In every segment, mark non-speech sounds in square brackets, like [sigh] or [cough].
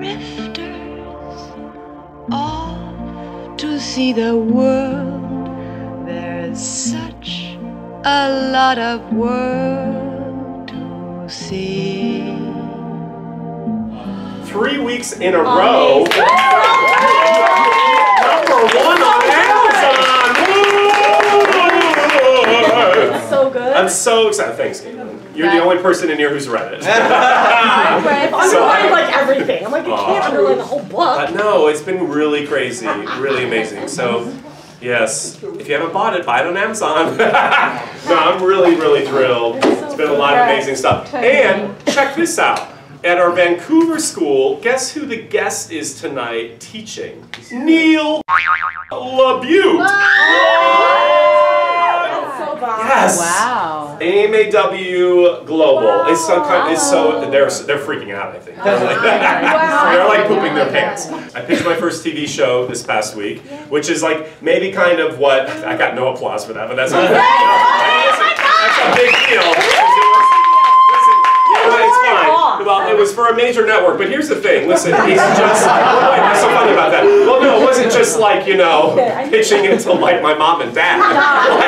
drifters off to see the world. There's such a lot of world to see. Three weeks in a row. Number one on Amazon. Woo! So good. I'm so excited. Thanks, Caitlin. You're the only person in here who's read it. [laughs] [laughs] I've So underlined I- like everything. I'm like, I can't underline the whole book. Uh, no, it's been really crazy, really amazing. So, yes, if you haven't bought it, buy it on Amazon. [laughs] no, I'm really, really thrilled. It's been a lot of amazing stuff. And check this out. At our Vancouver school, guess who the guest is tonight teaching? Neil LaBute. That's so bomb. Yes. Wow. AMAW Global. It's some kind. It's so they're they're freaking out. I think they're like [laughs] pooping their pants. I pitched my first TV show this past week, which is like maybe kind of what I got no applause for that, but that's [laughs] okay. that's a big deal. Listen, you know what, it's fine. Well, it was for a major network, but here's the thing. Listen, it's just wait, what's so funny about that? Well, no, it wasn't just like you know pitching it to like my mom and dad. [laughs]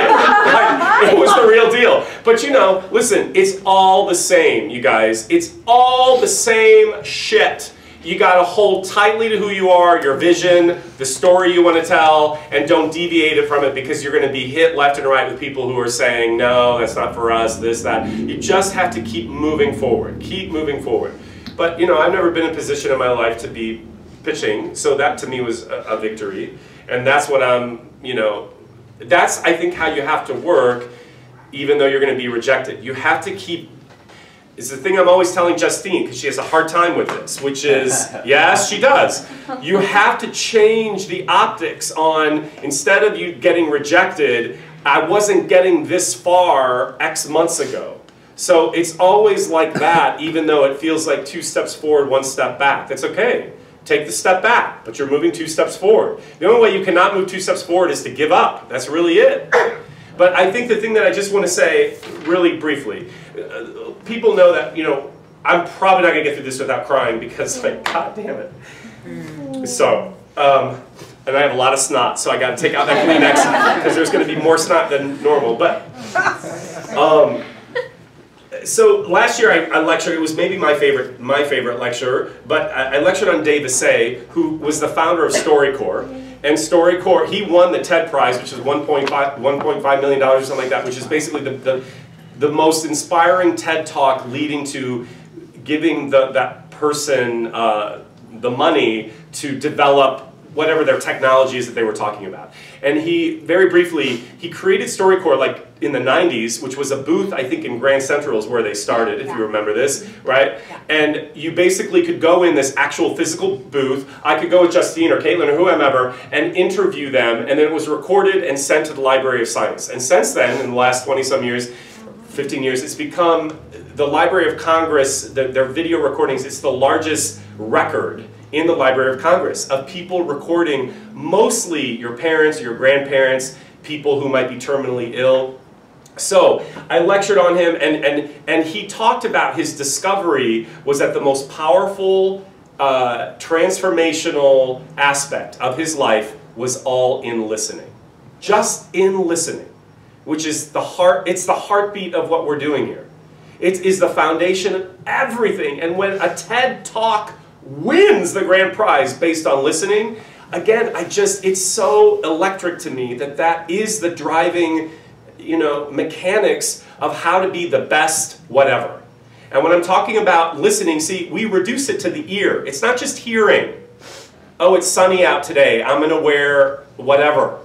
Like, like, it was the real deal. But you know, listen, it's all the same, you guys. It's all the same shit. You got to hold tightly to who you are, your vision, the story you want to tell, and don't deviate it from it because you're going to be hit left and right with people who are saying, no, that's not for us, this, that. You just have to keep moving forward. Keep moving forward. But, you know, I've never been in a position in my life to be pitching, so that to me was a, a victory. And that's what I'm, you know, that's, I think, how you have to work, even though you're going to be rejected. You have to keep is the thing I'm always telling Justine because she has a hard time with this, which is [laughs] yes, she does. You have to change the optics on instead of you getting rejected, I wasn't getting this far X months ago. So it's always like that, even though it feels like two steps forward, one step back. That's okay. Take the step back, but you're moving two steps forward. The only way you cannot move two steps forward is to give up. That's really it. [coughs] But I think the thing that I just want to say, really briefly, uh, people know that, you know, I'm probably not going to get through this without crying because, like, [laughs] god damn it. So, um, and I have a lot of snot, so I got to take out that Kleenex because there's going to be more snot than normal. But, [laughs] um, so last year I, I lectured. It was maybe my favorite, my favorite lecture. But I, I lectured on Dave Assay, who was the founder of StoryCorps. And StoryCorps, he won the TED Prize, which is 1.5 $1.5 million or something like that, which is basically the, the, the most inspiring TED Talk leading to giving the, that person uh, the money to develop whatever their technology is that they were talking about. And he, very briefly, he created StoryCorps like in the 90s, which was a booth, I think, in Grand Central is where they started, if you remember this, right? And you basically could go in this actual physical booth. I could go with Justine or Caitlin or whoever and interview them, and then it was recorded and sent to the Library of Science. And since then, in the last 20 some years, 15 years, it's become the Library of Congress, the, their video recordings, it's the largest record in the Library of Congress of people recording mostly your parents, your grandparents, people who might be terminally ill. So I lectured on him, and, and, and he talked about his discovery was that the most powerful uh, transformational aspect of his life was all in listening. Just in listening, which is the heart, it's the heartbeat of what we're doing here. It is the foundation of everything. And when a TED Talk wins the grand prize based on listening, again, I just, it's so electric to me that that is the driving, you know, mechanics of how to be the best whatever. And when I'm talking about listening, see, we reduce it to the ear. It's not just hearing. Oh, it's sunny out today. I'm going to wear whatever.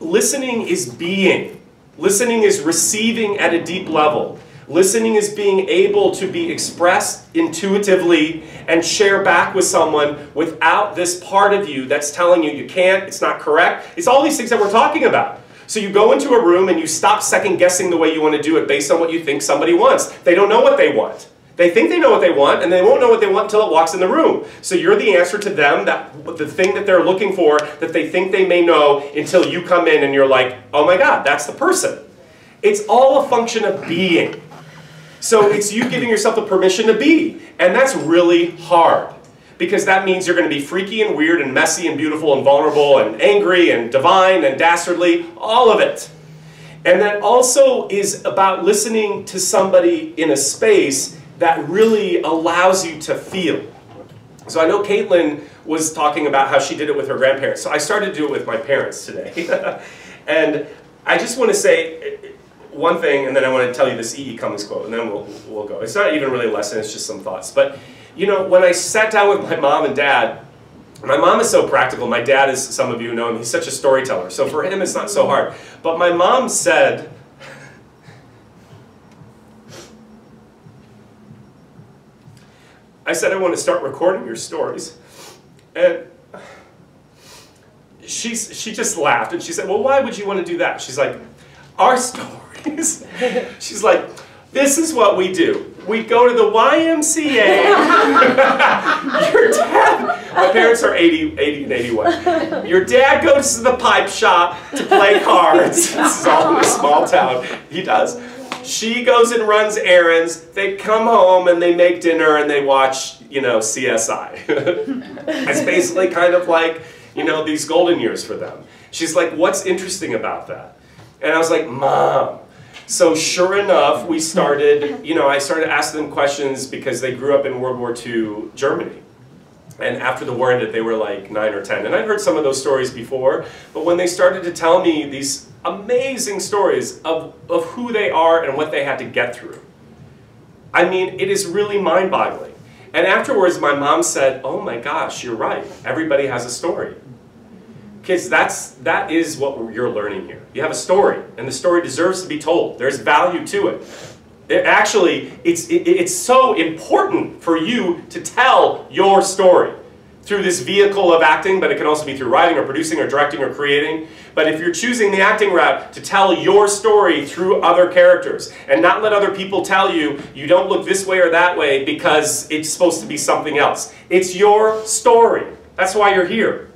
Listening is being. Listening is receiving at a deep level. Listening is being able to be expressed intuitively and share back with someone without this part of you that's telling you you can't, it's not correct. It's all these things that we're talking about. So you go into a room and you stop second guessing the way you want to do it based on what you think somebody wants. They don't know what they want. They think they know what they want, and they won't know what they want until it walks in the room. So you're the answer to them, that the thing that they're looking for, that they think they may know, until you come in and you're like, oh my God, that's the person. It's all a function of being. So it's you giving yourself the permission to be, and that's really hard. because that means you're going to be freaky and weird and messy and beautiful and vulnerable and angry and divine and dastardly, all of it. And that also is about listening to somebody in a space that really allows you to feel. So I know Caitlin was talking about how she did it with her grandparents. So I started to do it with my parents today. [laughs] and I just want to say one thing, and then I want to tell you this E. E. Cummings quote, and then we'll, we'll go. It's not even really a lesson, it's just some thoughts. But, you know, when I sat down with my mom and dad, my mom is so practical. My dad is, some of you know him, he's such a storyteller. So for him, it's not so hard. But my mom said, I said, I want to start recording your stories. And she, she just laughed and she said, Well, why would you want to do that? She's like, Our stories. She's like, This is what we do. We go to the YMCA. [laughs] Your dad, my parents are 80, 80 and 81. Your dad goes to the pipe shop to play cards. [laughs] this is all in a small town. He does. She goes and runs errands. They come home and they make dinner and they watch, you know, CSI. [laughs] it's basically kind of like, you know, these golden years for them. She's like, what's interesting about that? And I was like, Mom. So sure enough, we started, you know, I started asking them questions because they grew up in World War II Germany. And after the war ended, they were like nine or 10. And I'd heard some of those stories before, but when they started to tell me these amazing stories of, of who they are and what they had to get through, I mean, it is really mind boggling. And afterwards, my mom said, Oh my gosh, you're right. Everybody has a story. Kids, that's, that is what you're learning here. You have a story, and the story deserves to be told. There's value to it. It actually, it's, it, it's so important for you to tell your story through this vehicle of acting, but it can also be through writing or producing or directing or creating. But if you're choosing the acting route, to tell your story through other characters and not let other people tell you you don't look this way or that way because it's supposed to be something else. It's your story. That's why you're here.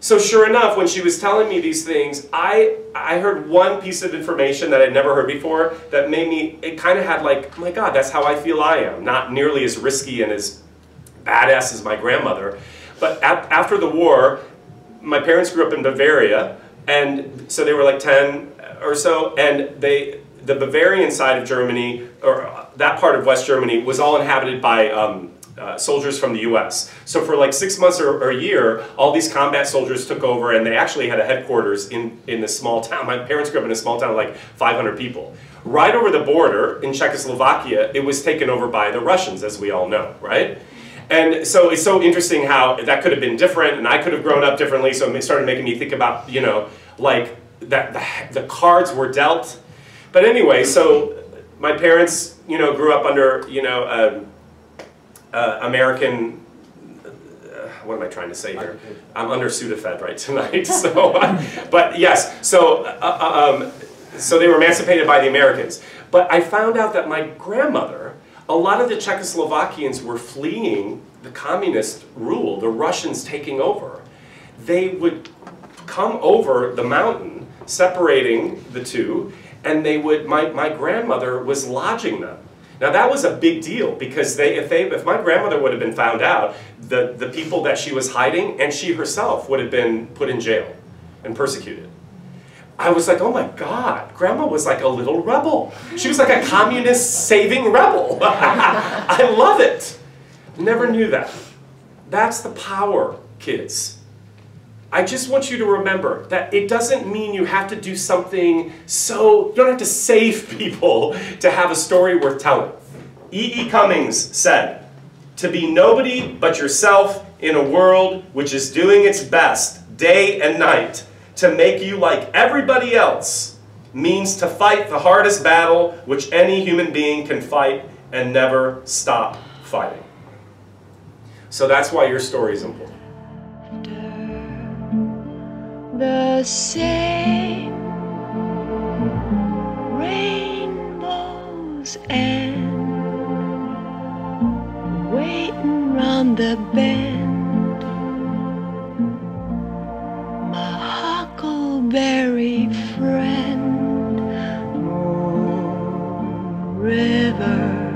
So sure enough, when she was telling me these things, I, I heard one piece of information that I'd never heard before that made me, it kind of had like, oh my God, that's how I feel I am. Not nearly as risky and as badass as my grandmother. But after the war, my parents grew up in Bavaria, and so they were like 10 or so, and they, the Bavarian side of Germany, or that part of West Germany, was all inhabited by um, uh, soldiers from the US. So for like six months or, or, a year, all these combat soldiers took over and they actually had a headquarters in, in this small town. My parents grew up in a small town of like 500 people. Right over the border in Czechoslovakia, it was taken over by the Russians, as we all know, right? And so it's so interesting how that could have been different and I could have grown up differently, so it started making me think about, you know, like that the, the cards were dealt. But anyway, so my parents, you know, grew up under, you know, um, uh, American, uh, what am I trying to say here? I'm under Sudafed right tonight. [laughs] so, but yes, so, uh, uh, um, so they were emancipated by the Americans. But I found out that my grandmother, a lot of the Czechoslovakians were fleeing the communist rule, the Russians taking over. They would come over the mountain, separating the two, and they would, my, my grandmother was lodging them now that was a big deal because they, if, they, if my grandmother would have been found out, the, the people that she was hiding and she herself would have been put in jail and persecuted. I was like, oh my God, grandma was like a little rebel. She was like a communist saving rebel. [laughs] I love it. Never knew that. That's the power, kids. I just want you to remember that it doesn't mean you have to do something so, you don't have to save [laughs] people to have a story worth telling. E. E. Cummings said, to be nobody but yourself in a world which is doing its best day and night to make you like everybody else means to fight the hardest battle which any human being can fight and never stop fighting. So that's why your story is important the same rainbows and waiting round the bend. My huckleberry friend oh, river.